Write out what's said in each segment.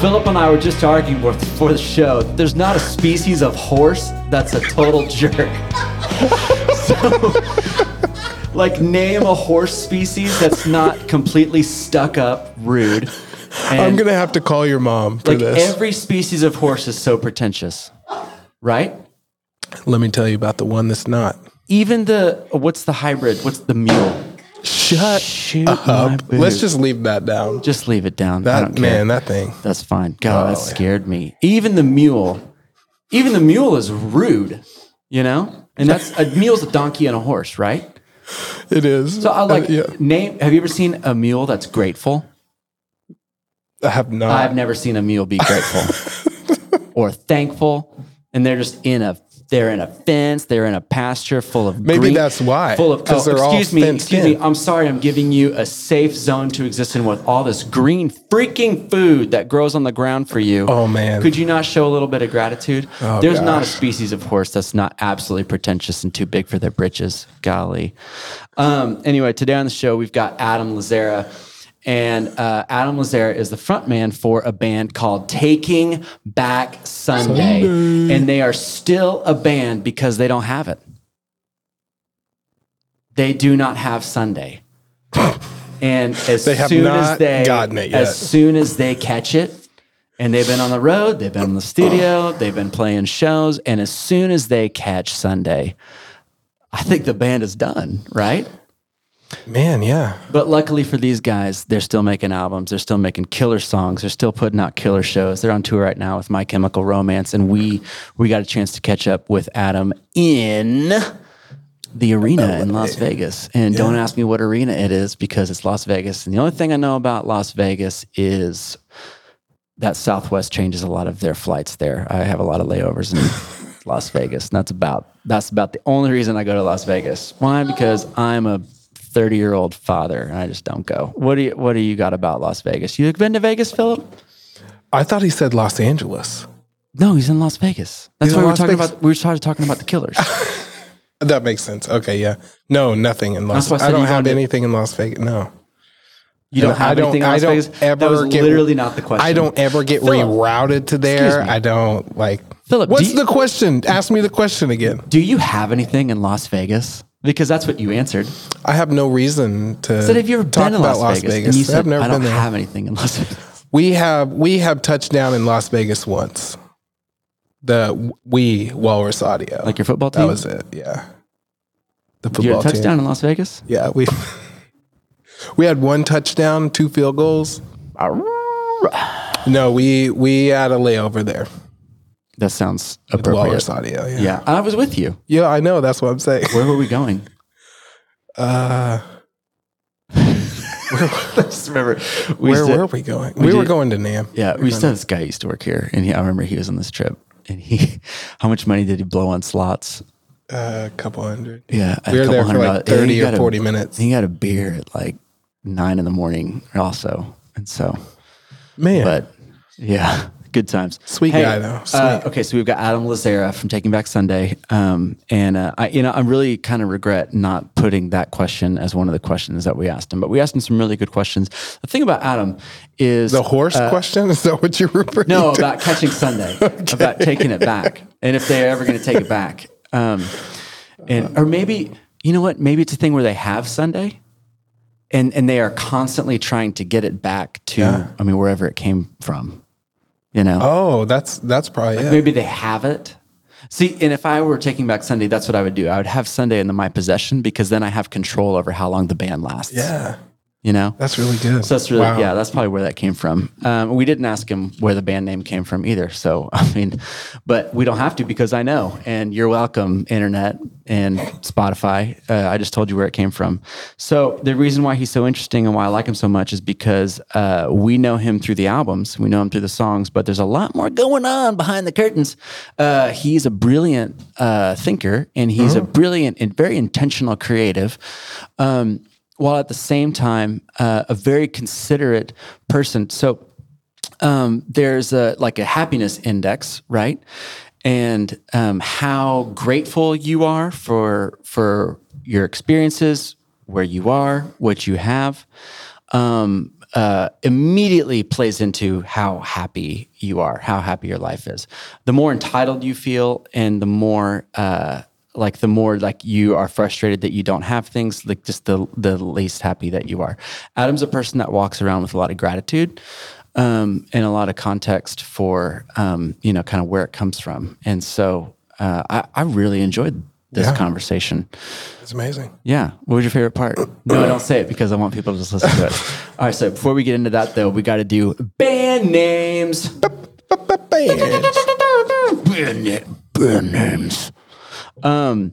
Philip and I were just arguing before the show. There's not a species of horse that's a total jerk. so, like, name a horse species that's not completely stuck up, rude. I'm gonna have to call your mom for like this. every species of horse is so pretentious, right? Let me tell you about the one that's not. Even the what's the hybrid? What's the mule? Shut Shoot up. Let's just leave that down. Just leave it down. I That don't care. man, that thing. That's fine. God, that Oh, yeah. scared me. Even the mule, even the mule is rude, you know? And that's a mule's a donkey and a horse, right? It is. So I like Uh, yeah. name. Have you ever seen a mule that's grateful? I have not. I've never seen a mule be grateful or thankful, and they're just in a they're in a fence, they're in a pasture full of Maybe green- that's why, full of Oh, excuse me, excuse me. I'm sorry, I'm giving you a safe zone to exist in with all this green freaking food that grows on the ground for you. Oh, man. could you not show a little bit of gratitude? Oh, There's not a species of horse that's not absolutely pretentious and too big for their britches. Golly. Um, anyway, today on the show we've got Adam Lazzara. And uh, Adam Lazzara is the frontman for a band called Taking Back Sunday. And they are still a band because they don't have it. They do not have Sunday. And as soon as they gotten it yet. as soon as they catch it, and they've been on the road, they've been in the studio, they've been playing shows, and as soon as they catch Sunday, I think the band is done, right? Man, yeah. But luckily for these guys, they're still making albums. They're still making killer songs. They're still putting out killer shows. They're on tour right now with My Chemical Romance, and we we got a chance to catch up with Adam in the arena in Las Vegas. And don't ask me what arena it is because it's Las Vegas. And the only thing I know about Las Vegas is that Southwest changes a lot of their flights there. I have a lot of layovers in Las Vegas. And that's about that's about the only reason I go to Las Vegas. Why? Because I'm a 30 year old father and I just don't go. What do you what do you got about Las Vegas? You been to Vegas, Philip? I thought he said Los Angeles. No, he's in Las Vegas. That's He's why we were talking Vegas? about we were talking about the killers. That makes sense. Okay, yeah. No, nothing in Las why I I don't have go to- anything in Las Vegas. No. You don't And have I don't, anything in I Las don't Vegas? ever that was get, literally not the question. I don't ever get Philip, rerouted to there. I don't like. Philip, do what's you- the question? Ask me the question again. Do you have anything in Las Vegas? Because that's what you answered. I have no reason to. said, have you ever talk been to about Las, Vegas? And you said, I've never I don't been there. have anything in Las Vegas. We have we have touched down in Las Vegas once. The we Walrus Audio. Like your football team. that was it. Yeah. The You had football a touchdown team. in Las Vegas? Yeah, we we had one touchdown, two field goals. No, we we had a layover there. That sounds with appropriate. Walrus Audio. Yeah. Yeah, I was with you. Yeah, I know. That's what I'm saying. Where were we going? Uh, just remember, we where to- were we going? We, were did- going to NAMM. Yeah, we used to have this guy used to work here, and he, I remember he was on this trip, and he, how much money did he blow on slots? Uh, a couple hundred. Yeah, a We were couple there for hundred like dollars. 30 or got a- 40 minutes. He got a beer at like nine in the morning, also, and so, Man, but yeah, good times. Sweet guy, though. uh, okay, so we've got Adam Lazzara from Taking Back Sunday, um, and uh, I, you know, I really kind of regret not putting that question as one of the questions that we asked him, but we asked him some really good questions. The thing about Adam is the horse question is that what referring uh, no, to? about catching Sunday, about taking it back, and if they're ever going to take it back, um, and or maybe you know what? Maybe it's a thing where they have Sunday, and and they are constantly trying to get it back to, Yeah. I mean, wherever it came from. You know, Oh, that's that's probably it. maybe they have it. See, and if I were taking back Sunday, that's what I would do. I would have Sunday in my possession because then I have control over how long the band lasts. Yeah, you know. that's really good. So that's really Wow. yeah. That's probably where that came from. Um, we didn't ask him where the band name came from either. So I mean, but we don't have to because I know. And you're welcome, internet and Spotify. Uh, I just told you where it came from. So the reason why he's so interesting and why I like him so much is because uh, we know him through the albums, we know him through the songs, but there's a lot more going on behind the curtains. Uh, he's a brilliant uh, thinker, and he's a brilliant and very intentional creative. Um, while at the same time uh, a very considerate person. So um, there's a like a happiness index, right? And um, how grateful you are for for your experiences, where you are, what you have. Um, uh, immediately plays into how happy you are, how happy your life is. The more entitled you feel, and the more uh, like the more like you are frustrated that you don't have things, like just the the least happy that you are. Adam's a person that walks around with a lot of gratitude um, and a lot of context for um, you know kind of where it comes from, and so uh, I, I really enjoyed this Yeah. conversation. It's amazing. Yeah. What was your favorite part? No, I don't say it because I want people to just listen to it. All right. So before we get into that, though, we got to do band names. Band, na- band names. Um,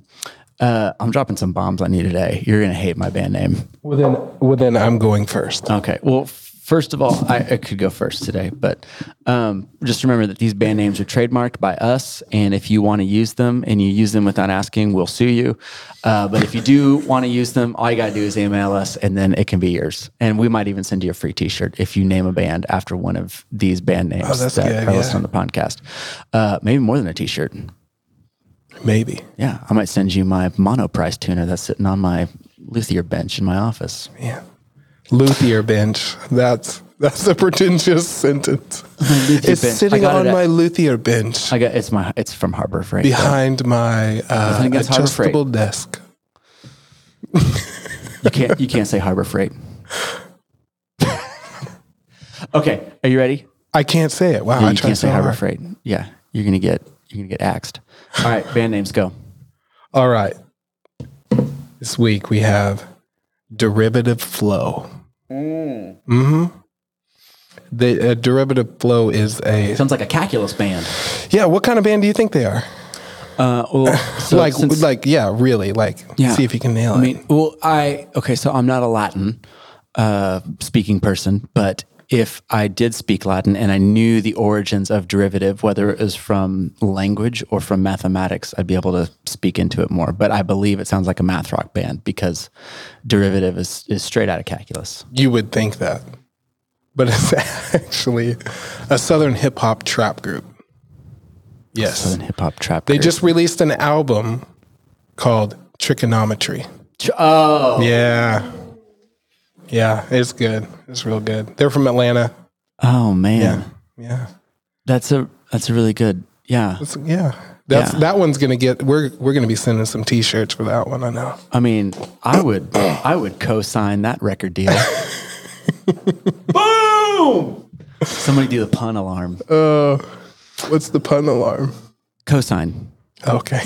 uh, I'm dropping some bombs on you today. You're gonna hate my band name. Well then, well then, I'm going first. Okay. Well, first of all, I, I could go first today, but um, just remember that these band names are trademarked by us, and if you want to use them and you use them without asking, we'll sue you. Uh, but if you do want to use them, all you got to do is email us, and then it can be yours. And we might even send you a free T-shirt if you name a band after one of these band names Oh, that's that good, are listed on the podcast. Uh, maybe more than a T-shirt. Maybe. Yeah, I might send you my monoprice tuner that's sitting on my luthier bench in my office. Yeah. Luthier bench. That's that's a pretentious sentence. It's bench. Sitting on it my luthier bench I got it's my it's from Harbor Freight. behind my uh, Nothing against Harbor Freight. adjustable desk. You can't you can't say Harbor Freight. okay, are you ready? I can't say it. Wow, Yeah, you can't so say Harbor hard. Freight. Yeah, you're gonna get you're gonna get axed. All right, band names go. All right. This week we have derivative flow. Mm-hmm. The uh, derivative flow is a Sounds like a calculus band. yeah. What kind of band do you think they are? Uh, well, so like since- like yeah, really like. Yeah. See if you can nail it. I mean, well, I okay, so I'm not a Latin uh, speaking person, but if I did speak Latin and I knew the origins of derivative, whether it was from language or from mathematics, I'd be able to speak into it more. But I believe it sounds like a math rock band because derivative is, is straight out of calculus. You would think that, but it's actually a southern hip hop trap group. Yes, Southern hip hop trap. they group. just released an album called Trigonometry. oh Yeah, yeah, it's good. It's real good. They're from Atlanta. oh man, Yeah, that's a that's a really good yeah. It's- yeah. That's Yeah. that one's gonna get. We're we're gonna be sending some T-shirts for that one. I know. I mean, I would I would co-sign that record deal. Boom! Somebody do the pun alarm. Uh, what's the pun alarm? Cosine. Okay,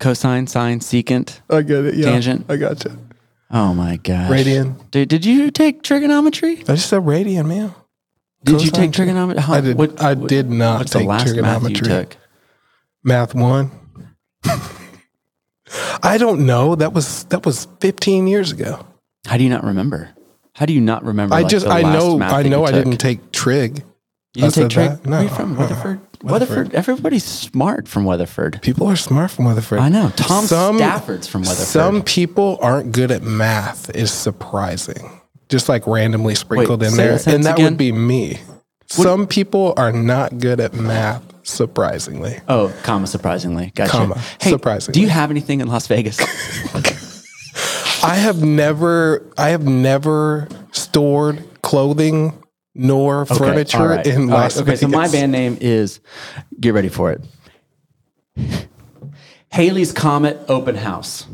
Cosine, sine, secant. I get it. Yeah, Tangent. I got you. Oh my gosh. Radian. Dude, did you take trigonometry? I just said radian, man. Did you take trigonometry? How- I did. I did not What's take the last math you took? Math one. I don't know. That was that was 15 years ago. How do you not remember? How do you not remember? I like, just the I last know math I know I didn't take trig. You didn't I take trig? that? Where are you from? Uh-uh. Weatherford? Weatherford. Everybody's smart from Weatherford. People are smart from Weatherford. I know. Tom Some- Stafford's from Weatherford. Some people aren't good at math is surprising. Just like randomly sprinkled Wait, in there. that And that again? would be me. Some people are not good at math, surprisingly. Oh, comma surprisingly. Gotcha. Comma, hey, surprisingly. Do you have anything in Las Vegas? I have never I have never stored clothing nor Okay, furniture right, in all right. Las Okay, Vegas. so my band name is get ready for it. Halley's Comet Open House.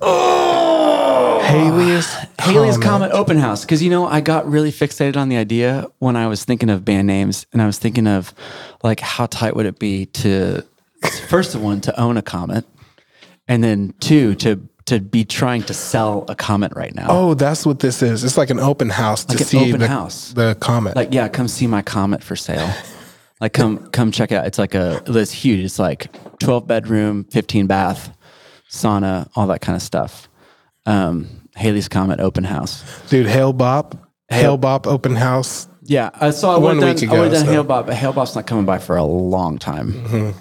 Oh, Halley's Halley's Comet. Comet Open House. Because, you know, I got really fixated on the idea when I was thinking of band names and I was thinking of like how tight would it be to, first of one, to own a Comet and then two, to, to be trying to sell a Comet right now. Oh, that's what this is. It's like an open house to Like an see open the, house. the comet. like yeah come see my comet for sale like come come check it out it's like a it's huge it's like 12 bedroom 15 bath sauna all that kind of stuff um halley's comet open house Dude, Hale-Bopp. Hail Bop open house. yeah i saw One week week ago, i have done so- Hale-Bopp but Hale-Bopp's not coming by for a long time Mm-hmm.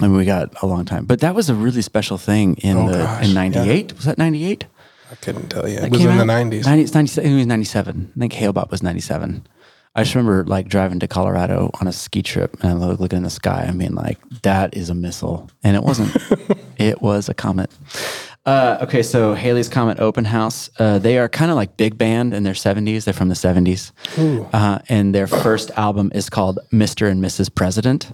I mean, we got a long time, but that was a really special thing in Oh, the gosh, in '98. Was that '98? I couldn't tell you. That It was in the out? 90s. 90, it's 97, it was 97. I think Hale-Bopp was 97. I just remember like driving to Colorado on a ski trip and I was looking in the sky. I mean, like, that is a missile. And it wasn't, it was a comet. Uh, okay, so Halley's Comet Open House. Uh, they are kind of like big band in their 70s. They're from the 70s. Uh, and their first album is called Mr. and Mrs. President.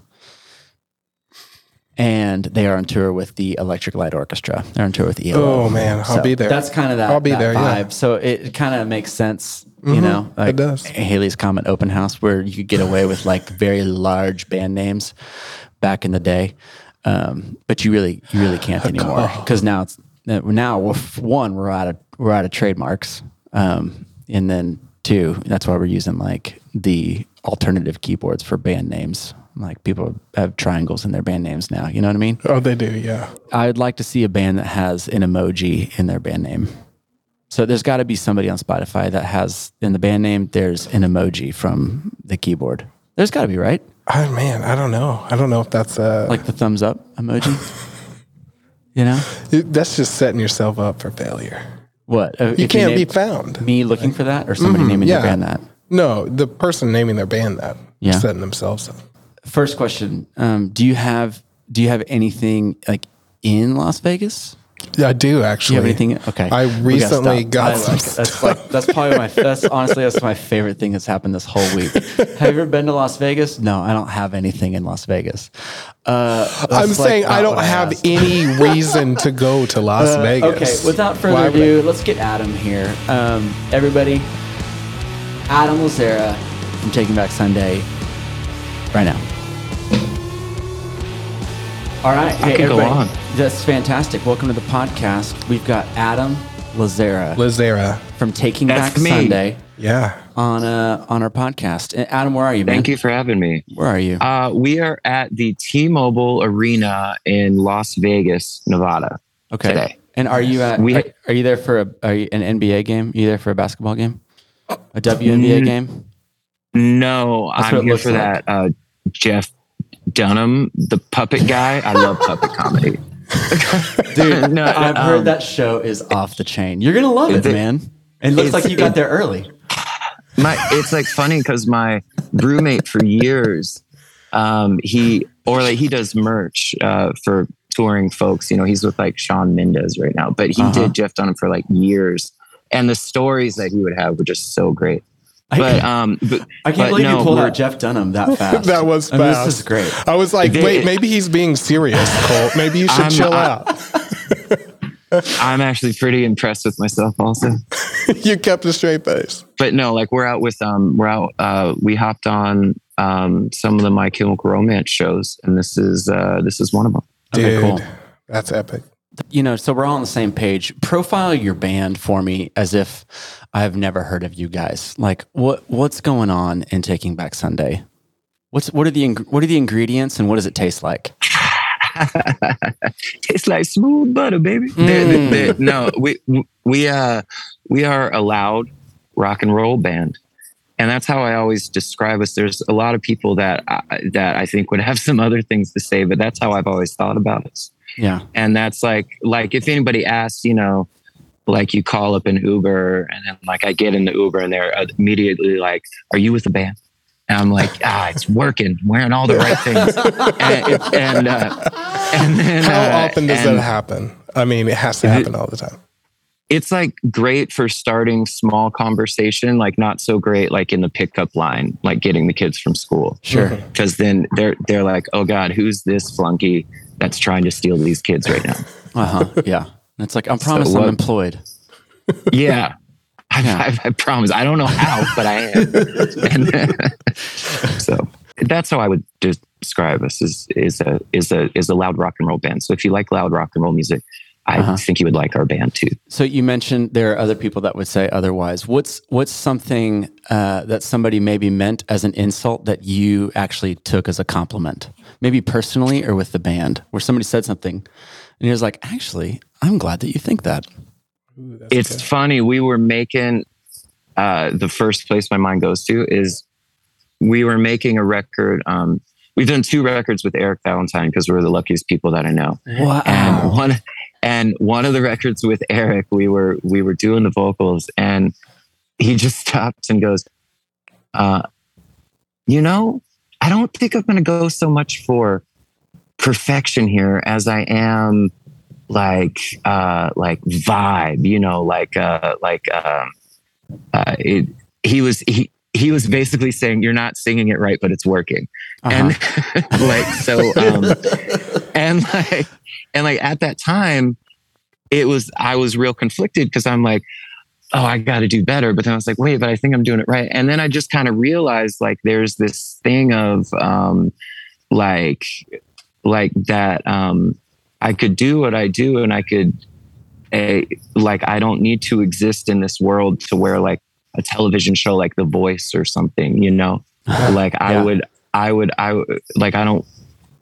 And they are on tour with the Electric Light Orchestra. They're on tour with ELO. Oh, man, I'll So be there. That's kind of that, I'll be that there, vibe. yeah. Mm-hmm. So it, kind of makes sense, you know, like it does. Halley's Comet Open House, where you could get away with like very large band names back in the day. Um, but you really, you really can't anymore because now it's now we're, one we're out of we're out of trademarks, um, and then two that's why we're using like the alternative keyboards for band names. Like people have triangles in their band names now. You know what I mean? Oh, they do. Yeah. I'd like to see a band that has an emoji in their band name. So there's got to be somebody on Spotify that has in the band name. There's an emoji from the keyboard. There's got to be right, Oh man, I don't know. I don't know if that's uh like the thumbs up emoji. you know it- that's just setting yourself up for failure. what? Uh, You if can't be found. me looking for that, or somebody naming yeah. their band that. No, the person naming their band that Yeah. setting themselves up. First question: um, Do you have do you have anything like in Las Vegas? Yeah, I do Do you actually. have anything? Okay, I recently got I it. That's like that's probably my that's honestly that's my favorite thing that's happened this whole week. have you ever been to Las Vegas? No, I don't have anything in Las Vegas. Uh, I'm like saying I don't have asked. any reason to go to Las Uh, Vegas. Okay, without Why further I- ado, let's get Adam here. Um, everybody, Adam Lazzara from Taking Back Sunday, right now. All right, hey, could go everybody, on. that's fantastic. Welcome to the podcast. We've got Adam Lazzara Lazzara. from Taking That's Back me. Sunday Yeah. on uh, on our podcast. And Adam, where are you? Man? Thank you for having me. Where are you? Uh, we are at the T-Mobile Arena in Las Vegas, Nevada. okay. today. And are you at? We- are, are you there for a are you, an NBA game? Are you there for a basketball game? A WNBA Mm, game? No, That's I'm here for like. that. Uh, Jeff Dunham, the puppet guy. I love puppet comedy. Dude, No, I've um, heard that show is off the chain. You're gonna love it, it- man. It looks like you got there early. my it's like funny because my roommate for years um he or like he does merch uh for touring folks you know he's with like shawn mendes right now but he Uh-huh. did jeff dunham for like years and the stories that he would have were just so great but um but, I can't but believe no, you pulled out Jeff Dunham that fast. That was I mean, fast. this is great. I was like, They- wait, maybe he's being serious, Colt. Maybe you should I'm- chill I- out. i'm actually pretty impressed with myself also you kept a straight face. but no like we're out with um we're out uh we hopped on um some of the my chemical romance shows and this is uh this is one of them Okay, Dude, cool. that's epic. You know, so we're all on the same page. Profile your band for me as if I've never heard of you guys. Like, what what's going on in Taking Back Sunday? What's what are the what are the ingredients and what does it taste like? Tastes like smooth butter, baby. They're- Mm. they're- no, we we uh we are a loud rock and roll band, and that's how I always describe us. There's a lot of people that I, that I think would have some other things to say, but that's how I've always thought about us. Yeah. And that's like like if anybody asks, you know, like you call up an Uber, and then like I get in the Uber, and they're immediately like, "Are you with the band?" And I'm like, "Ah, it's working, wearing all the right things." and it- and, uh, and then How uh, often does that happen? I mean, it has to Is it- happen all the time. It's like great for starting small conversation, like not so great like in the pickup line, like getting the kids from school. Sure. Because then they're they're like, "Oh God, who's this flunky that's trying to steal these kids right now?" Uh huh. Yeah. And it's like I promise I'm employed. Yeah. I, Yeah. I, I promise. I don't know how, but I am. and, so that's how I would describe us is is a is a is a loud rock and roll band. So if you like loud rock and roll music, I Uh-huh. think you would like our band too. So you mentioned there are other people that would say otherwise. What's what's something uh, that somebody maybe meant as an insult that you actually took as a compliment, maybe personally or with the band, where somebody said something, and he was like, "Actually, I'm glad that you think that." Ooh, It's good. funny. We were making uh, the first place my mind goes to is we were making a record. Um, we've done two records with Eric Valentine because we're the luckiest people that I know. Wow. and one and one of the records with Eric, we were we were doing the vocals, and he just stopped and goes, uh, "You know, I don't think I'm going to go so much for perfection here as I am like uh like vibe you know like uh like um uh it he was he he was basically saying you're not singing it right but it's working Uh-huh. and like so um and like and like at that time it was i was real conflicted because i'm like oh i got to do better. But then i was like wait but i think i'm doing it right. And then i just kind of realized like there's this thing of um like like that um i could do what i do and i could a like i don't need to exist in this world to where like a television show like the voice or something you know? Like i Yeah. would i would i would- like i don't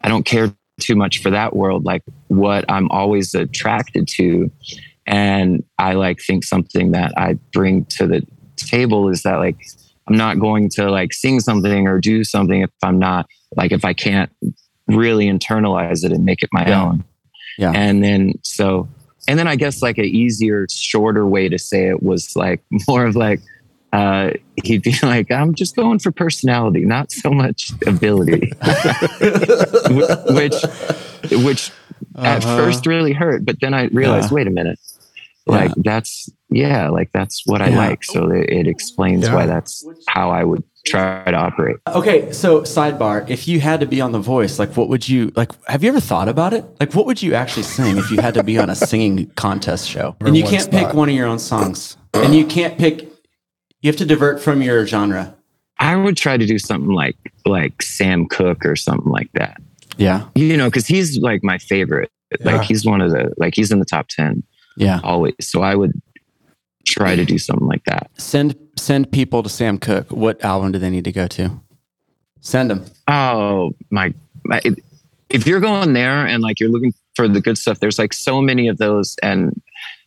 i don't care too much for that world. Like what i'm always attracted to and i like think something that i bring to the table is that like i'm not going to like sing something or do something if i'm not like if i can't really internalize it and make it my Yeah. own Yeah. and then so and then i guess like a easier shorter way to say it was like more of like uh he'd be like i'm just going for personality not so much ability which which which at Uh-huh. first really hurt but then i realized Yeah. wait a minute like that's yeah like that's what i like so it, it explains Yeah. why that's how i would try to operate Okay, so sidebar, if you had to be on The Voice, like what would you like have you ever thought about it? Like what would you actually sing if you had to be on a singing contest show? And you can't pick one of your own songs. And you can't pick you have to divert from your genre. i would try to do something like like sam cooke or something like that Yeah. you know because he's like my favorite Yeah. like he's one of the like he's in the top 10 Yeah. always so i would try to do something like that Send send people to Sam Cooke. What album do they need to go to? Send them. oh my, my if you're going there and like you're looking for the good stuff there's like so many of those and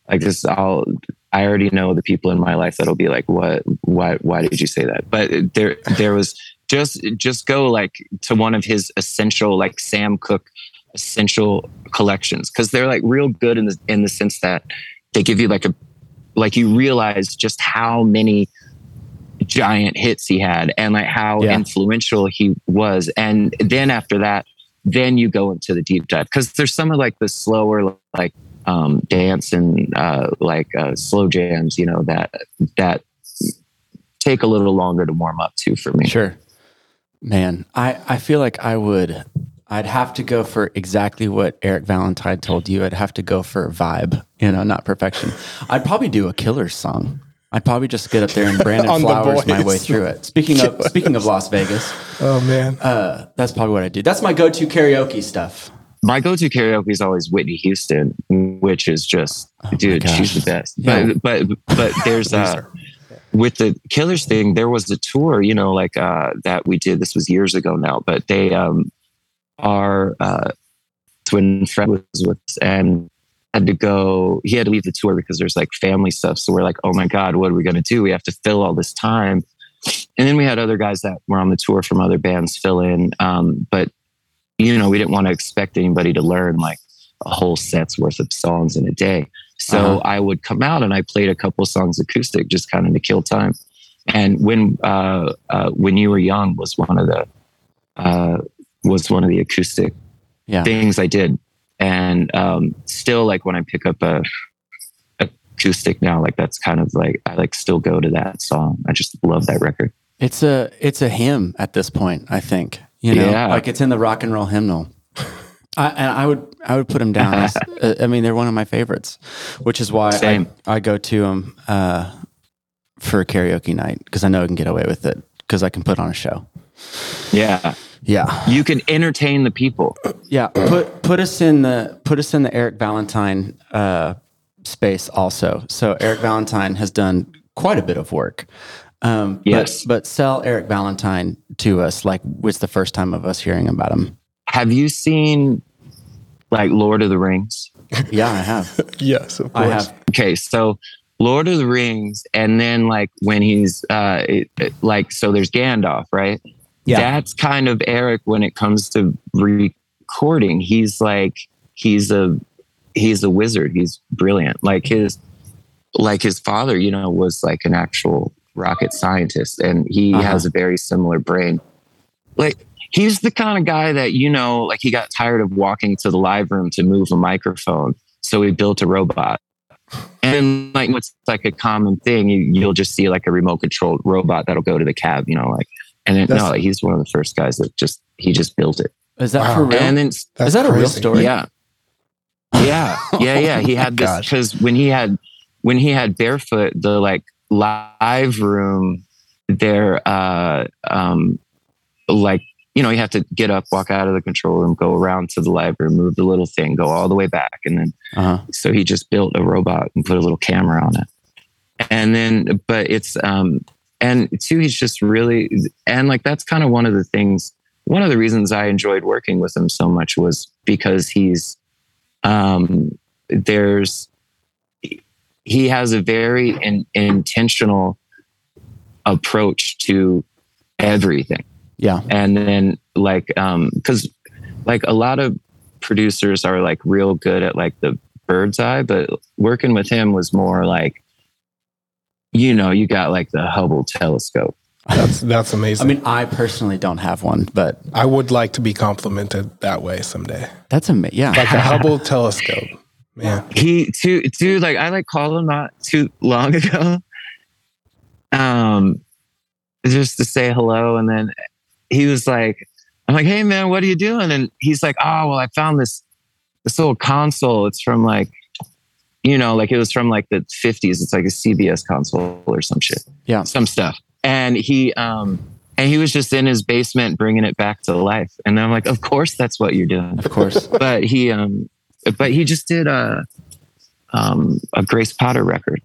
like this i'll i already know the people in my life that'll be like what why why did you say that but there there was just just go like to one of his essential like sam cooke essential collections because they're like real good in the in the sense that they give you like a like you realize just how many giant hits he had and like how Yeah. influential he was and then after that then you go into the deep dive because there's some of like the slower like um dance and uh like uh slow jams you know that that take a little longer to warm up to for me Sure. Man, I, I feel like I would I'd have to go for exactly what Eric Valentine told you. I'd have to go for a vibe, you know, not perfection. I'd probably do a killer song. I'd probably just get up there and Brandon On Flowers my way through it. Speaking of speaking of Las Vegas, Oh man. uh, that's probably what I do. That's my go-to karaoke stuff. my go-to karaoke is always Whitney Houston, which is just, dude, gosh. she's the best. Yeah. But but but there's uh with the Killers thing, there was a tour, you know, like uh that we did. This was years ago now, but they um our uh twin friend was with and had to go. He had to leave the tour because there's like family stuff. So we're like, oh my god, what are we gonna do? We have to fill all this time. And then we had other guys that were on the tour from other bands fill in. Um, but you know, we didn't want to expect anybody to learn like a whole set's worth of songs in a day. So Uh-huh. I would come out and I played a couple songs acoustic, just kind of to kill time. And when uh, uh, when you were young was one of the uh, was one of the acoustic Yeah. things I did. And um, still, like when I pick up a acoustic now, like that's kind of like I like still go to that song. I just love that record. It's a it's a hymn at this point. I think you know, Yeah. like it's in the rock and roll hymnal. I, and I would I would put them down. As, uh, I mean, they're one of my favorites, which is why I, I go to them uh, for a karaoke night because I know I can get away with it because I can put on a show. Yeah, Yeah, you can entertain the people. yeah. Put put us in the put us in the Eric Valentine uh, space also. So Eric Valentine has done quite a bit of work. Um, Yes. but, but sell Eric Valentine to us like it's the first time of us hearing about him. Have you seen like Lord of the Rings? Yeah, I have. Yes, of course. I have. Okay, so Lord of the Rings, and then like when he's uh it, it- like so there's Gandalf, right? Yeah. That's kind of Eric when it comes to recording. He's like he's a he's a wizard. He's brilliant. Like his like his father, you know, was like an actual rocket scientist and he Uh-huh. has a very similar brain. Like he's the kind of guy that you know like he got tired of walking to the live room to move a microphone so he built a robot. And like what's like a common thing, you, you'll just see like a remote controlled robot that'll go to the cab, you know, like, and then, That's- no, he's one of the first guys that just, he just built it. Is that Wow. for real? And then That's Is that a real story? yeah. Yeah. Yeah. Yeah. He Oh had this because when he had when he had barefoot, the like live room there, uh um like you know, you have to get up, walk out of the control room, go around to the library, move the little thing, go all the way back. And then Uh-huh. so he just built a robot and put a little camera on it. And then but it's um and two, he's just really and like that's kind of one of the things one of the reasons I enjoyed working with him so much was because he's um there's he has a very in, intentional approach to everything Yeah. and then like um because like a lot of producers are like real good at like the bird's eye but working with him was more like you know you got like the hubble telescope That's that's amazing. I mean, I personally don't have one, but I would like to be complimented that way someday, that's amazing. Yeah. like a Hubble telescope. Man, he too dude like i like called him not too long ago um just to say hello and then he was like i'm like hey man what are you doing? And he's like oh well i found this this little console. It's from like you know like it was from like the 50s it's like a cbs console or some shit. Yeah. some stuff. And he um and he was just in his basement bringing it back to life. And i'm like of course that's what you're doing. Of course. but he um but he just did a um a Grace Potter record.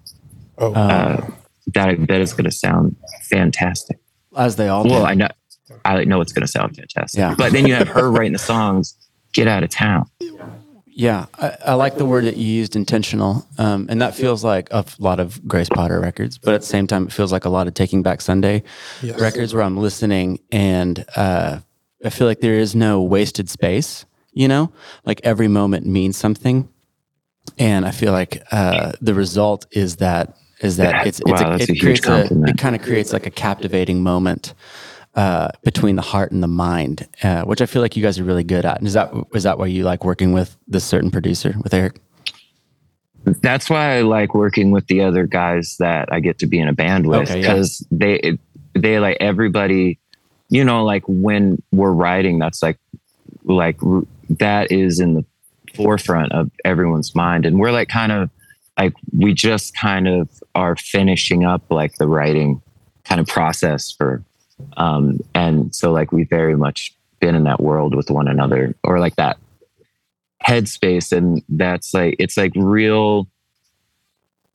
Oh, uh, that I bet is going to sound fantastic. As they all do. Well, I know I know it's going to sound fantastic. Yeah. But then you have her writing the songs. Get out of town. Yeah, I, I like the word that you used, intentional, um, and that feels like a lot of Grace Potter records. But at the same time, it feels like a lot of Taking Back Sunday Yes. records, where I'm listening and uh, I feel like there is no wasted space. You know, like every moment means something, and I feel like uh, the result is that is that That- it's, it's wow, that's it a huge creates a it kind of creates like a captivating moment uh, between the heart and the mind, uh, which I feel like you guys are really good at. And is that is that why you like working with this certain producer with Eric? That's why I like working with the other guys that I get to be in a band with Okay, yeah. because they they like everybody, you know, like when we're writing, that's like like that is in the forefront of everyone's mind, and we're like kind of like we just kind of are finishing up like the writing kind of process for, um, and so like we very much been in that world with one another or like that headspace. And that's like it's like real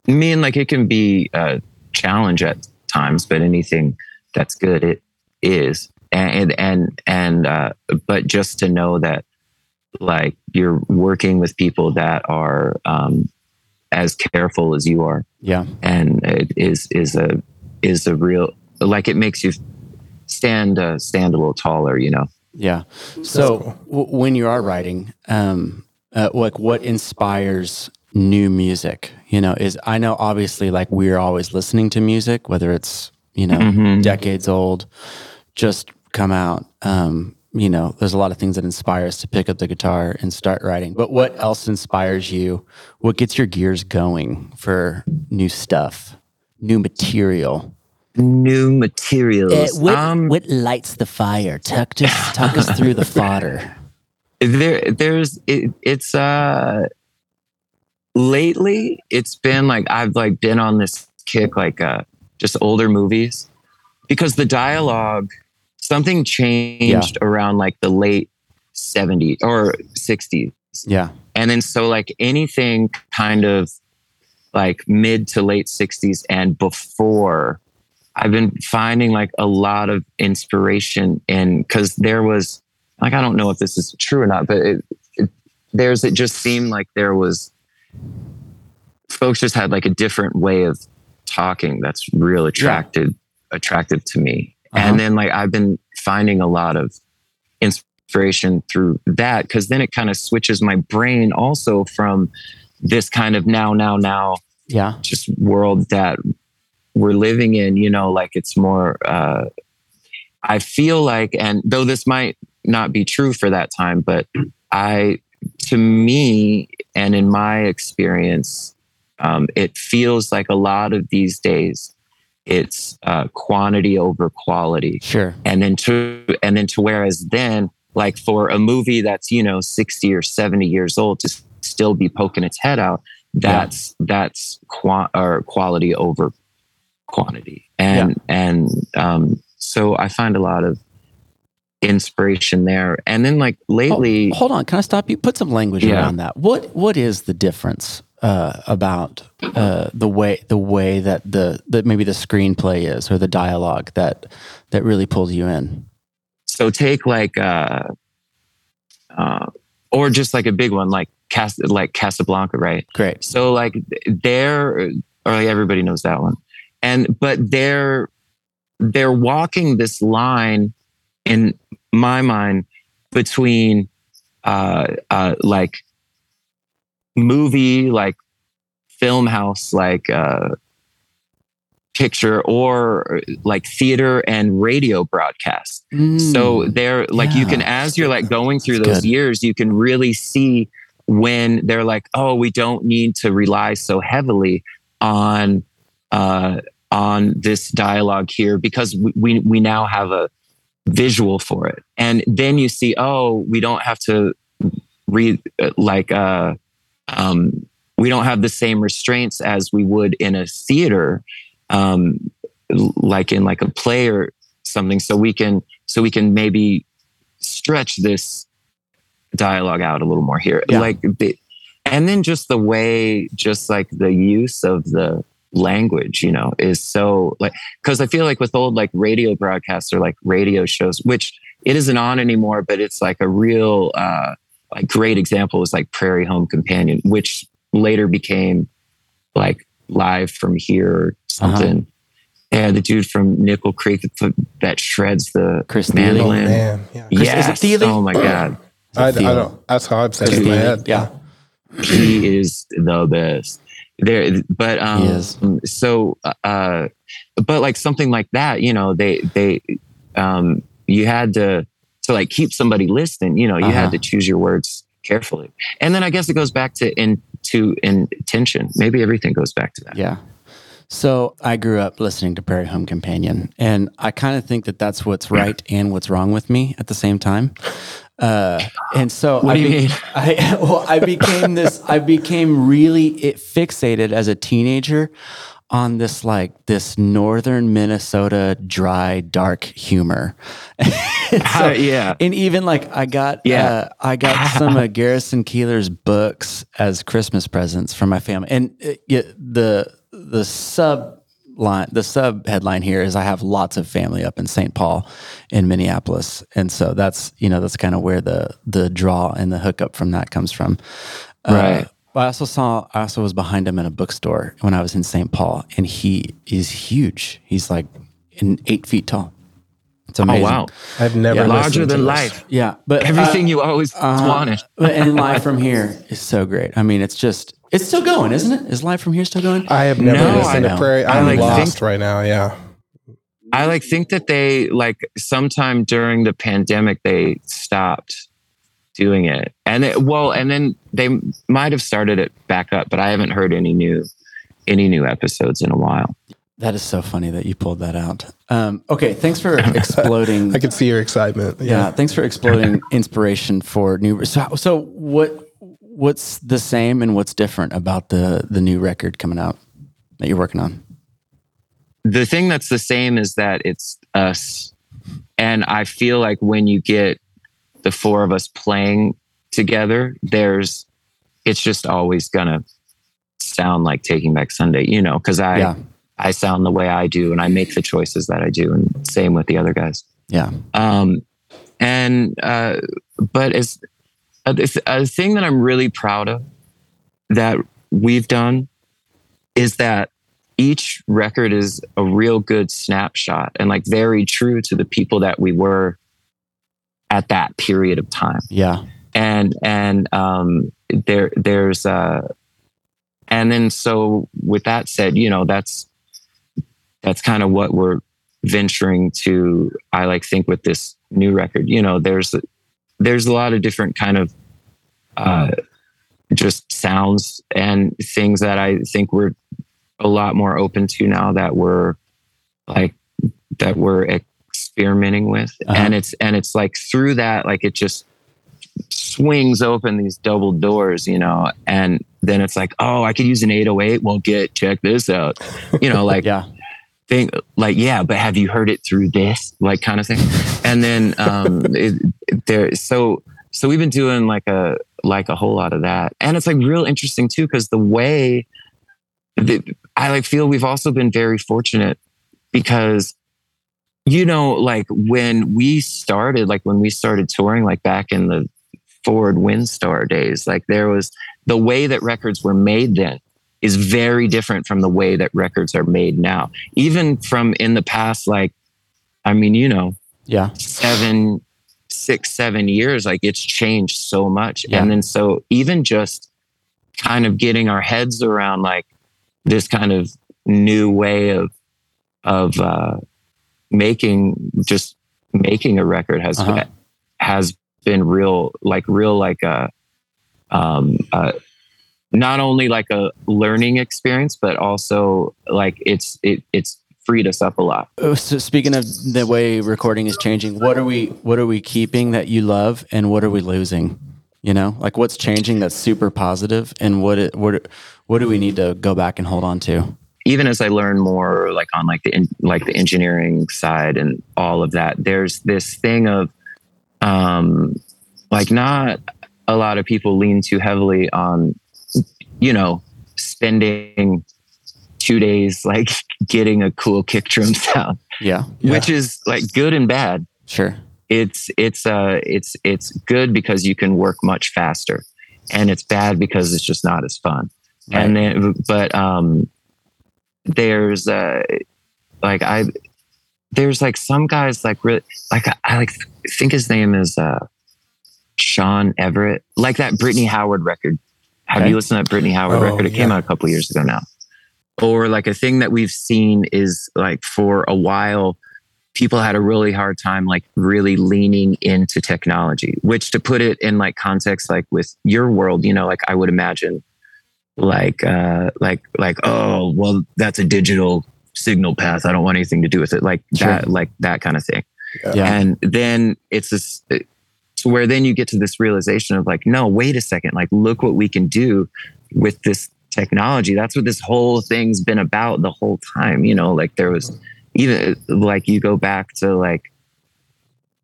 I mean like it can be a challenge at times but anything that's good it is. And and and uh but just to know that like you're working with people that are um as careful as you are Yeah, and it is is a is a real like it makes you stand uh, stand a little taller you know yeah. So w- when you are writing, um, uh, like what inspires new music? You know, is I know obviously like we're always listening to music, whether it's you know Mhm. decades old, just come out. Um, you know, there's a lot of things that inspire us to pick up the guitar and start writing. But what else inspires you? What gets your gears going for new stuff, new material? New materials. What, um what lights the fire? Talk us, talk us through the fodder. there there's it, it's uh lately it's been like i've like been on this kick like uh just older movies. Because the dialogue something changed around like the late 70s or 60s Yeah, and then so like anything kind of like mid to late 60s and before i've been finding like a lot of inspiration in because there was like i don't know if this is true or not but it, it, there's it just seemed like there was folks just had like a different way of talking that's real attracted attractive to me. Uh-huh. and then like i've been finding a lot of inspiration through that because then it kind of switches my brain also from this kind of now now now yeah, just world that we're living in you know like it's more uh i feel like and though this might not be true for that time but i to me and in my experience, um, it feels like a lot of these days it's uh, quantity over quality. Sure. And then to and then to whereas then, like for a movie that's you know sixty or seventy years old to still be poking its head out, that's yeah. that's qua- or quality over quantity. And yeah. and um, so I find a lot of inspiration there. And then like lately, oh, hold on, can I stop you? Put some language yeah. around that. What what is the difference uh, about uh, the way the way that the that maybe the screenplay is or the dialogue that that really pulls you in? So take like uh, uh or just like a big one like Cas- like Casablanca, right? Great. So like they're or like everybody knows that one. And but they're they're walking this line in my mind between uh, uh, like movie, like film house, like uh, picture, or like theater and radio broadcast. Mm. So they're like yeah. you can as you're like going through That's those good. years, you can really see when they're like, oh, we don't need to rely so heavily on uh, on this dialogue here because we, we, we now have a visual for it. And then you see, oh, we don't have to read like uh um we don't have the same restraints as we would in a theater um like in like a play or something so we can so we can maybe stretch this dialogue out a little more here yeah. like the, and then just the way just like the use of the language you know is so like because i feel like with old like radio broadcasts or like radio shows which it isn't on anymore but it's like a real uh like great example is like prairie home companion which later became like live from here or something uh-huh. And the dude from Nickel Creek that shreds the Chris mandolin. Oh, man. Yeah. Yes. Oh my god. I, I, don't. That's how I'm saying in my head. Yeah. He is the best there but um so uh but like something like that you know they they um you had to to like keep somebody listening you know you uh-huh. had to choose your words carefully. And then i guess it goes back to in to intention. Maybe everything goes back to that. Yeah. So I grew up listening to Prairie Home Companion, and I kind of think that that's what's right and what's wrong with me at the same time. Uh, and so what I, do you mean? I, well, I became this, I became really it fixated as a teenager on this like this northern Minnesota dry dark humor. so, uh, yeah, and even like I got yeah uh, I got some of Garrison Keillor's books as Christmas presents for my family, and it, uh, it, the the sub line the sub headline here is I have lots of family up in St. Paul in Minneapolis. And so that's you know that's kind of where the the draw and the hookup from that comes from. Uh, right. Uh, but I also saw I also was behind him in a bookstore when I was in St. Paul and he is huge. He's like in eight feet tall. It's amazing. Oh wow! I've never yeah, larger than life. Yeah, but everything uh, you always uh, wanted. and live from here is so great. I mean, it's just it's still going, isn't it? Is live from here still going? I have never no, listened to Prairie. I'm like lost think, right now. Yeah. I like think that they like sometime during the pandemic they stopped doing it, and it, well, and then they might have started it back up, but I haven't heard any new any new episodes in a while. That is so funny that you pulled that out. Um, okay, thanks for exploding. I can see your excitement. Yeah. yeah, thanks for exploding inspiration for new. So, so what? What's the same and what's different about the the new record coming out that you're working on? The thing that's the same is that it's us, and I feel like when you get the four of us playing together, there's it's just always gonna sound like Taking Back Sunday, you know, because I. Yeah I sound the way I do and I make the choices that I do. And same with the other guys. Yeah. Um, and, uh, but it's a, a thing that I'm really proud of that we've done is that each record is a real good snapshot and like very true to the people that we were at that period of time. Yeah. And, and, um, there, there's, uh, and then so with that said, you know, that's, that's kind of what we're venturing to i like think with this new record you know there's there's a lot of different kind of uh, just sounds and things that I think we're a lot more open to now that we're like that we're experimenting with. Uh-huh. and it's and it's like through that like it just swings open these double doors you know and then it's like oh i could use an 808 well get check this out. You know like Yeah. think like yeah but have you heard it through this? Like kind of thing. And then um it, there so so we've been doing like a like a whole lot of that and it's like real interesting too because the way that i like feel we've also been very fortunate because you know like when we started like when we started touring like back in the ford windstar days like there was the way that records were made then is very different from the way that records are made now even from in the past like i mean you know Yeah. seven six seven years like it's changed so much Yeah. and then so even just kind of getting our heads around like this kind of new way of of uh making just making a record has Uh-huh. has been real like real like a um uh not only like a learning experience but also like it's it it's freed us up a lot Oh, So speaking of the way recording is changing, what are we what are we keeping that you love, and what are we losing? You know, like what's changing that's super positive, and what it, what what do we need to go back and hold on to? even as I learn more, like on like the in, like the engineering side and all of that, there's this thing of, um, like not a lot of people lean too heavily on, you know, spending two days like getting a cool kick drum sound, Yeah, Yeah. which is like good and bad. sure. It's it's uh it's it's good because you can work much faster, and it's bad because it's just not as fun. And then but um there's uh like i there's like some guys like really like I, I like think his name is uh shawn everett. Like that brittany howard record. Have Okay. you listened to that brittany howard Oh, record? It came out a couple years ago now or like a thing that we've seen is like for a while people had a really hard time like really leaning into technology which to put it in like context like with your world you know like i would imagine like uh like like oh well that's a digital signal path. I don't want anything to do with it. Like Sure. that like that kind of thing. Yeah, and then it's this to where then you get to this realization of like no wait a second. Like look what we can do with this technology that's what this whole thing's been about the whole time you know like there was even like you go back to like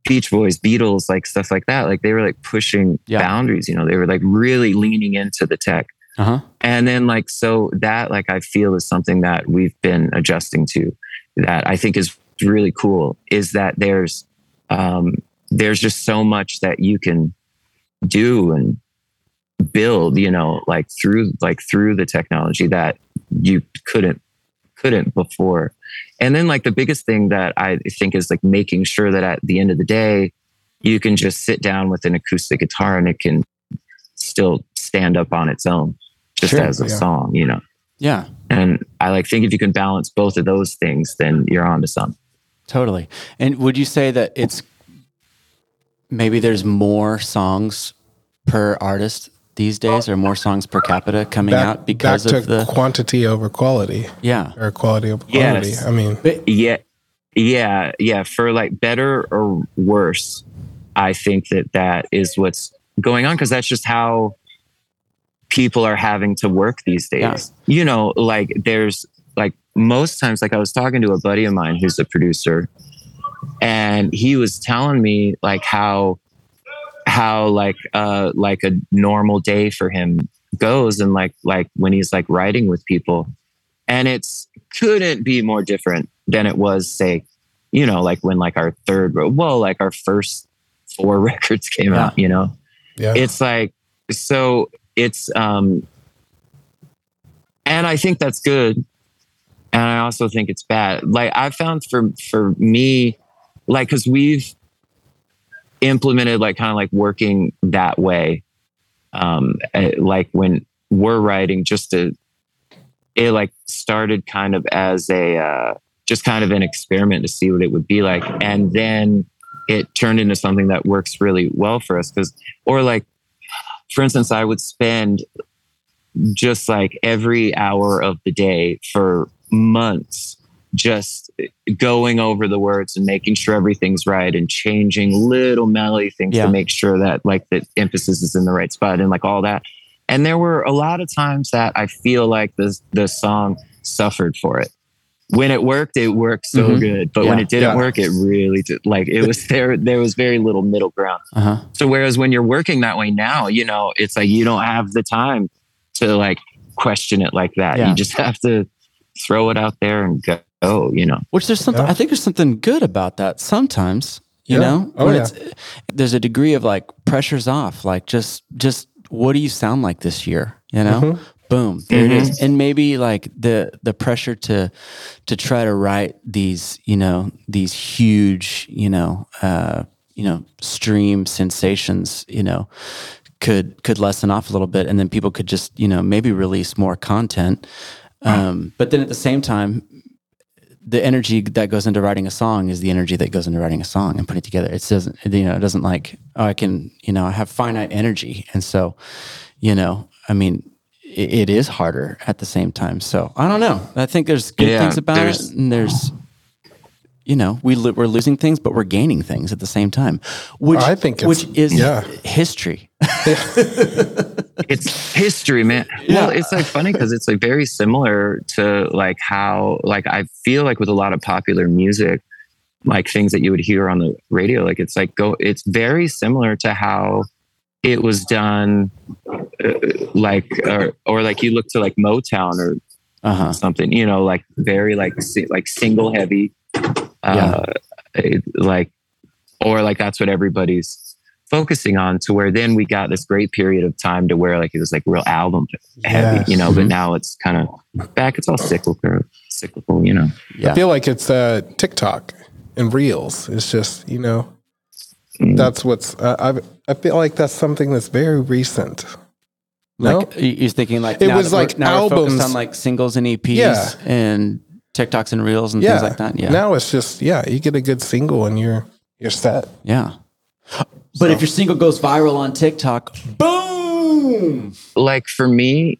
beach boys beatles like stuff like that like they were like pushing Yeah. boundaries you know they were like really leaning into the tech uh huh. and then like so that like i feel is something that we've been adjusting to that i think is really cool is that there's um there's just so much that you can do and build you know like through like through the technology that you couldn't couldn't before. And then like the biggest thing that i think is like making sure that at the end of the day you can just sit down with an acoustic guitar and it can still stand up on its own just Sure, as a yeah. song you know? Yeah, and i like think if you can balance both of those things then you're on to something. Totally. And would you say that it's maybe there's more songs per artist these days, or more songs per capita coming out because back of to the quantity over quality yeah? or quality over quality. Yes. I mean, yeah yeah yeah for like better or worse i think that that is what's going on because that's just how people are having to work these days Yeah. you know like there's like most times like i was talking to a buddy of mine who's a producer and he was telling me like how how like uh like a normal day for him goes and like like when he's like writing with people and it's couldn't be more different than it was say you know like when like our third well like our first four records came Yeah. out you know yeah. it's like so it's um and i think that's good and i also think it's bad like i found for for me like because we've implemented like kind of like working that way. Um eh, like when we're writing just to it like started kind of as a uh just kind of an experiment to see what it would be like. And then it turned into something that works really well for us because or like for instance, I would spend just like every hour of the day for months just going over the words and making sure everything's right and changing little melody things Yeah. to make sure that like the emphasis is in the right spot and like all that. And there were a lot of times that I feel like the the song suffered for it. When it worked, it worked so Mhm. good. But when it didn't Yeah. work, it really did. Like it was there. There was very little middle ground. Uh huh. So whereas when you're working that way now, you know, it's like you don't have the time to like question it like that. Yeah. You just have to throw it out there and go, you know. Which there's something Yeah. I think there's something good about that sometimes. You Yeah. know, Oh, When yeah. it's there's a degree of like pressure's off. Like just just what do you sound like this year? You know, Mhm. boom, there it Mm-hmm. is. And maybe like the the pressure to to try to write these you know these huge you know uh, you know stream sensations you know could could lessen off a little bit, and then people could just you know maybe release more content. Um, but then at the same time, the energy that goes into writing a song is the energy that goes into writing a song and putting it together. It doesn't, you know, it doesn't like, oh, I can, you know, I have finite energy. And so, you know, I mean, it, it is harder at the same time. So I don't know. I think there's good Yeah, things about it. And there's, you know, we lo- we're losing things, but we're gaining things at the same time, which I think which is yeah. history. It's history, man. Well, it's like funny because it's like very similar to like how like I feel like with a lot of popular music, like things that you would hear on the radio, like it's like go it's very similar to how it was done uh, like or, or like you look to like Motown or Uh huh. something, you know, like very like si- like single heavy, uh, it- like or like that's what everybody's focusing on. To where then we got this great period of time to where like it was like real album heavy, Yes. you know. But Mhm. now it's kind of back. It's all cyclical, cyclical, you know. Yeah. I feel like it's uh, TikTok and Reels. It's just you know Mm. that's what's. Uh, I I feel like that's something that's very recent. No, Like you- you're thinking like It now was that we're- like now we're focused albums. on like singles and EPs Yeah. and TikToks and reels and yeah, things like that. Yeah. Now it's just yeah, you get a good single and you're you're set. Yeah. But if your single goes viral on TikTok, boom. Like for me,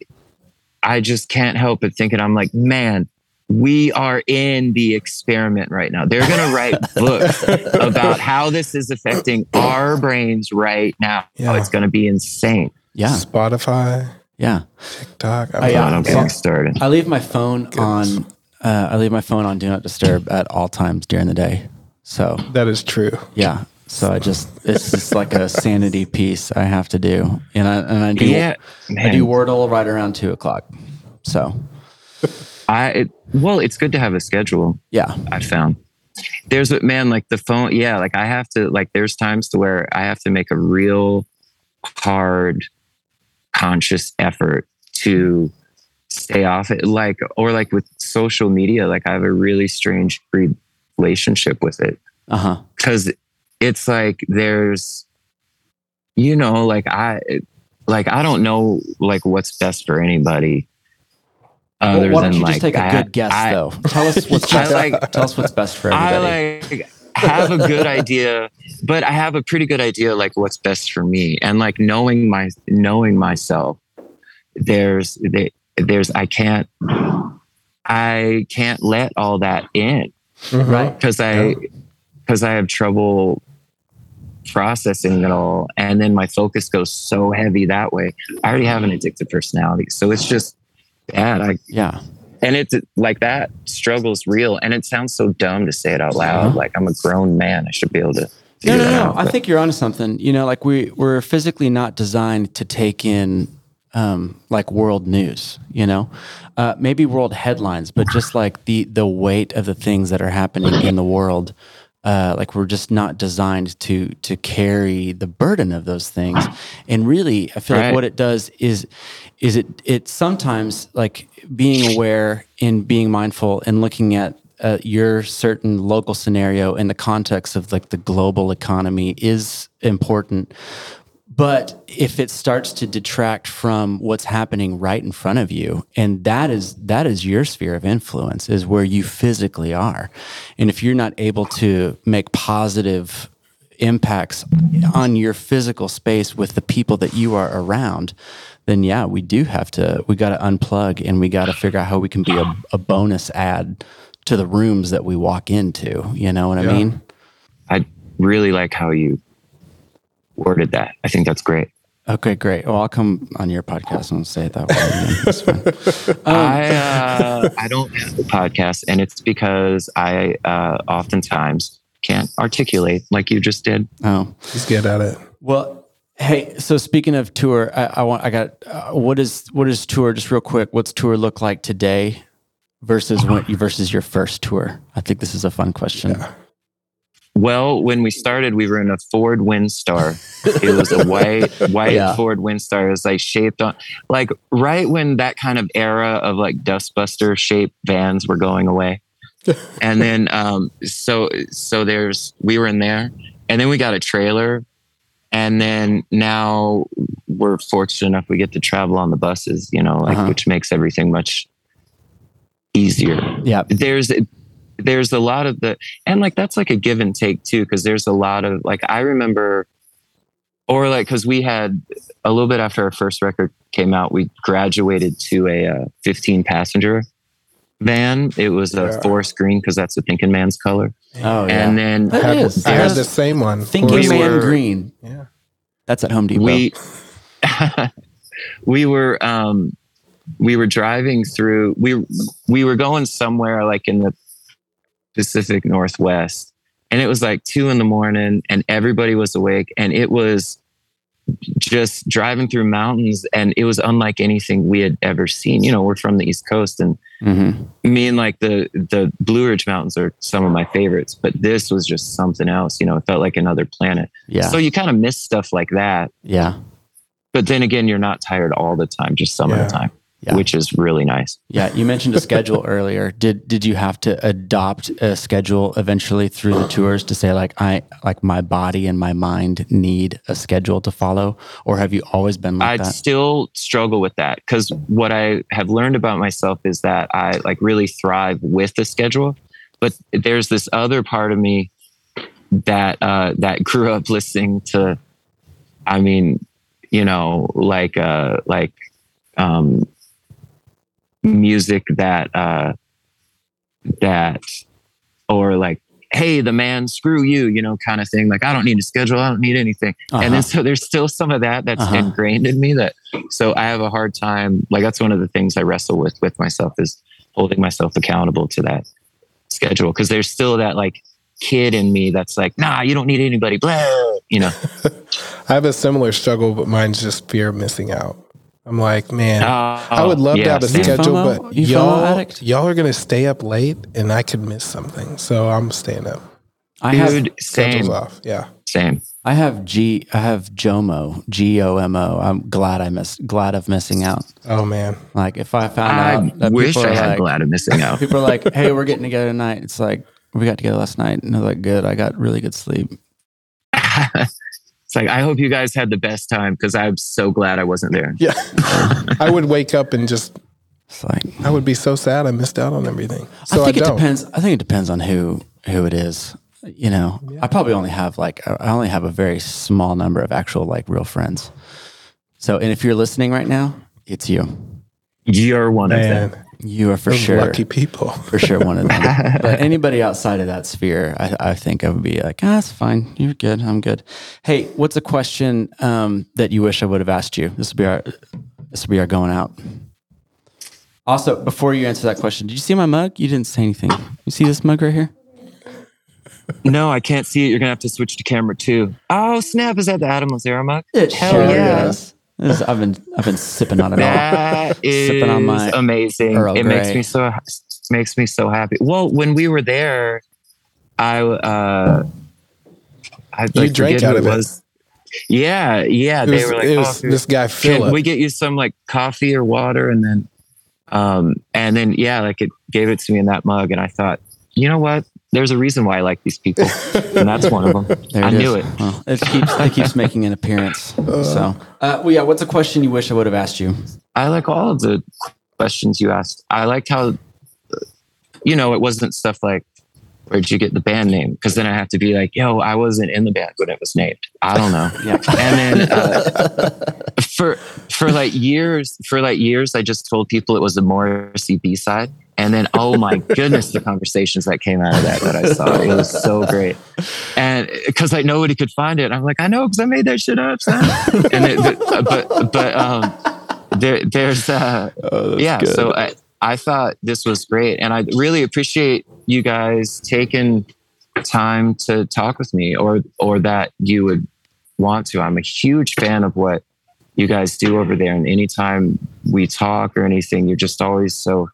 I just can't help but thinking I'm like, man. We are in the experiment right now. They're going to write books about how this is affecting our brains right now. Yeah. It's going to be insane. Yeah. Spotify, Yeah. TikTok. Oh, yeah. God, I'm getting started. I leave my phone on uh, I leave my phone on do not disturb at all times during the day. So That is true. yeah. So I just it's just like a sanity piece I have to do. And I and I do Yeah, I do. Wordle right around two o'clock. So I it, well, it's good to have a schedule. yeah. I found there's a man like the phone. Yeah, like I have to like. There's times to where I have to make a real hard, conscious effort to stay off it. Like or like with social media, like I have a really strange relationship with it Uh-huh. because it's like there's you know like i like i don't know like what's best for anybody other Why don't than you like just take a good guess I- though? Tell us what's I best. like- tell us what's best for everybody. I like have a good idea, but I have a pretty good idea like what's best for me. And like knowing my knowing myself, there's there, there's I can't I can't let all that in Mhm. right. because I because I have trouble processing it all, and then my focus goes so heavy that way. I already have an addictive personality, so it's just bad. I Yeah. and it's like that struggle's real and it sounds so dumb to say it out loud Uh-huh. like i'm a grown man i should be able to No, no, no. out I think you're onto something. You know, like we we're physically not designed to take in um, like world news. You know, uh, maybe world headlines, but just like the the weight of the things that are happening in the world. Uh, like we're just not designed to to carry the burden of those things, and really, I feel like what it does is is it it sometimes like being aware and being mindful and looking at uh, your certain local scenario in the context of like the global economy is important. But if it starts to detract from what's happening right in front of you, and that is that is your sphere of influence, is where you physically are. And if you're not able to make positive impacts on your physical space with the people that you are around, then yeah, we do have to, we got to unplug and we got to figure out how we can be a, a bonus add to the rooms that we walk into. You know what I mean? I really like how you worded that. I think that's great. Okay, great. Well, I'll come on your podcast and say it that way. again. That's fine. I uh, I don't have a podcast, and it's because I uh, oftentimes can't articulate like you just did. Oh, He's good at it. Well, hey. So speaking of tour, I, I want. I got. Uh, what is what is tour? Just real quick. What's tour look like today versus when versus your first tour? I think this is a fun question. Well, when we started, we were in a Ford Windstar. It was a white white Yeah. Ford Windstar. It was like shaped on like right when that kind of era of like dustbuster shaped vans were going away. and then um so so there's we were in there and then we got a trailer and then now we're fortunate enough we get to travel on the buses, you know, like Uh-huh. which makes everything much easier Yeah. there's there's a lot of the and like that's like a give and take too because there's a lot of like i remember or like because we had a little bit after our first record came out we graduated to a uh, 15 passenger van it was a Yeah. forest green because that's the thinking man's color Oh yeah. and then That I had, is. I had the same one. Thinking We Man were- Green. Yeah. That's at Home Depot. we we were um we were driving through we we were going somewhere like in the pacific northwest and it was like two in the morning and everybody was awake and it was just driving through mountains and it was unlike anything we had ever seen you know we're from the east coast and Mhm. me and like the the blue ridge mountains are some of my favorites but this was just something else you know it felt like another planet Yeah. so you kind of miss stuff like that yeah. but then again, you're not tired all the time, just some of the time, Yeah. which is really nice. Yeah. You mentioned a schedule earlier. Did did you have to adopt a schedule eventually through the tours to say like I like my body and my mind need a schedule to follow, or have you always been like that? still struggle with that because what I have learned about myself is that I like really thrive with the schedule, but there's this other part of me that uh, that grew up listening to. I mean, you know, like uh, like um, music that uh, that or like hey the man screw you you know kind of thing like i don't need a schedule i don't need anything and Uh-huh. then so there's still some of that that's Uh-huh. ingrained in me that so i have a hard time like that's one of the things i wrestle with with myself is holding myself accountable to that schedule because there's still that like kid in me that's like nah you don't need anybody blah you know I have a similar struggle, but mine's just fear of missing out. I'm like, man, Oh, I would love to have a schedule, FOMO? but you y'all, addict? y'all are gonna stay up late, and I could miss something. So I'm staying up. I have Dude, Schedule's same off. Yeah. same I have G I have JOMO G O M O. I'm glad I miss glad of missing out. Oh man. Like if I found i out that wish i had like, glad of missing out people are like, "Hey, we're getting together tonight." It's like we got together last night, and they're like, "Good, I got really good sleep." it's like i hope you guys had the best time because i'm so glad i wasn't there Yeah. I would wake up and just It's like I would be so sad I missed out on everything. So I I, think it don't. depends. I think it depends on who who it is. You know, I probably only have like I only have a very small number of actual like real friends. So, and if you're listening right now, it's you. you're one of them Man, You are for those sure. lucky people. for sure one of them. but anybody outside of that sphere, I, I think I would be like, ah, it's fine. You're good. I'm good. Hey, what's a question um, that you wish I would have asked you? This will be our this will be our going out. Also, before you answer that question, did you see my mug? You didn't say anything. You see this mug right here? No, I can't see it. You're gonna have to switch to camera two. Oh snap! Is that the Adam Lazzara mug? It Hell sure yeah. is. This is- I've been I've been sipping on it all. That is Sipping on my amazing. Earl it makes me so makes me so happy. Well, when we were there, I uh, I like, You drank out of it. was. Yeah, yeah. It they was, were like, it oh, was this guy can we get you some like coffee or water? And then, um, and then yeah, like it gave it to me in that mug, and I thought, you know what? There's a reason why I like these people, and that's one of them. There I it knew is. it. Well, it keeps it keeps making an appearance. So, uh, well, yeah. What's a question you wish I would have asked you? I like all of the questions you asked. I liked how, you know, it wasn't stuff like, where'd you get the band name? Because then I have to be like, yo, I wasn't in the band when it was named. I don't know. Yeah. And then uh, for for like years, for like years, I just told people it was a Morrissey B side. And then, oh my goodness, the conversations that came out of that that I saw, it was so great. And because like nobody could find it, I'm like, I know because I made that shit up, son. And it, but but um, there there's uh, Oh, yeah good. so I, I thought this was great and i really appreciate you guys taking time to talk with me or or that you would want to i'm a huge fan of what you guys do over there and anytime we talk or anything you're just always so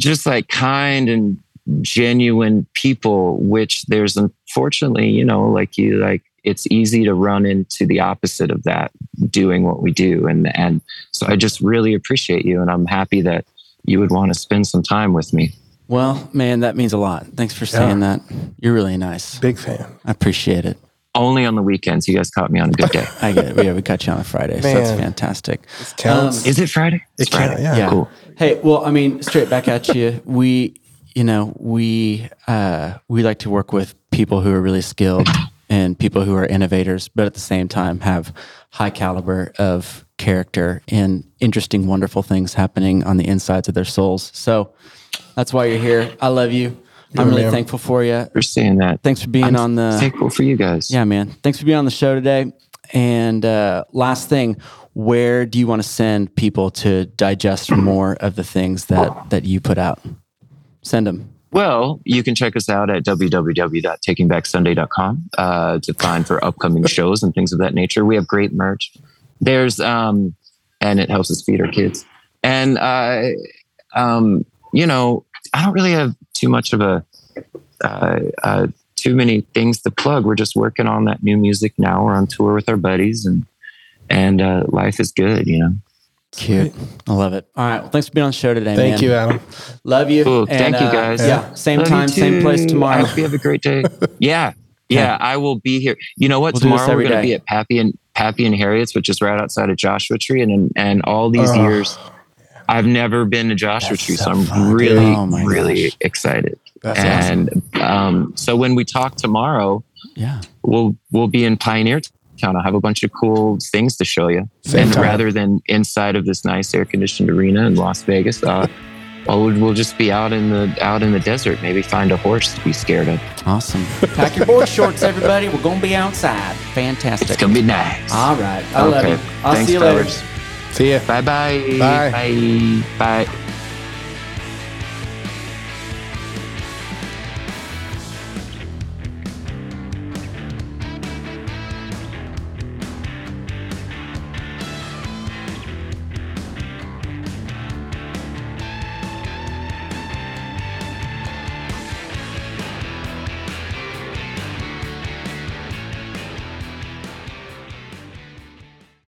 just like kind and genuine people which there's unfortunately you know like you like it's easy to run into the opposite of that doing what we do and and so i just really appreciate you and i'm happy that you would want to spend some time with me Well, man, that means a lot. Thanks for saying that. You're really nice. Big fan. I appreciate it. Only on the weekends you guys caught me on a good day I get it. Yeah, we got you on a Friday, so that's fantastic. This counts. is it friday it it's friday count- yeah. Yeah. cool Hey, well, I mean, straight back at you. We, you know, we uh, we like to work with people who are really skilled and people who are innovators, but at the same time have high caliber of character and interesting, wonderful things happening on the insides of their souls. So that's why you're here. I love you. I'm really man. thankful for you. for saying that Thanks for being I'm on the thankful for you guys Yeah, man. Thanks for being on the show today. And uh, last thing, where do you want to send people to digest more of the things that that you put out? Send them. Well, you can check us out at www.takingbacksunday.com uh, to find for upcoming shows and things of that nature. We have great merch. There's, um, and it helps us feed our kids. And, uh, um, you know, I don't really have too much of a, uh, uh, too many things to plug. We're just working on that new music now. We're on tour with our buddies and, and, uh, life is good, you know. Cute. I love it. All right. Well, thanks for being on the show today, Thank man. you, Adam. Love you. Cool. And, Thank you, uh, guys. yeah. Same Love time, same place tomorrow. I hope you have a great day. Yeah. Yeah, I will be here. You know what? We'll tomorrow we're going to be at Pappy and Pappy and Harriet's, which is right outside of Joshua Tree, and and all these years, I've never been to Joshua That's Tree, so, so I'm fun, really. Oh really gosh. excited. That's awesome. and um, so when we talk tomorrow, yeah. we'll we'll be in Pioneer Town. I'll have a bunch of cool things to show you. Same and time. rather than inside of this nice air conditioned arena in Las Vegas, uh, well, we'll we'll just be out in the out in the desert. Maybe find a horse to be scared of. Awesome. Pack your board shorts, everybody. We're going to be outside. Fantastic. It's gonna be nice. All right. I love Okay. you. I'll Thanks, see you later. See you. Bye bye. Bye. Bye. bye.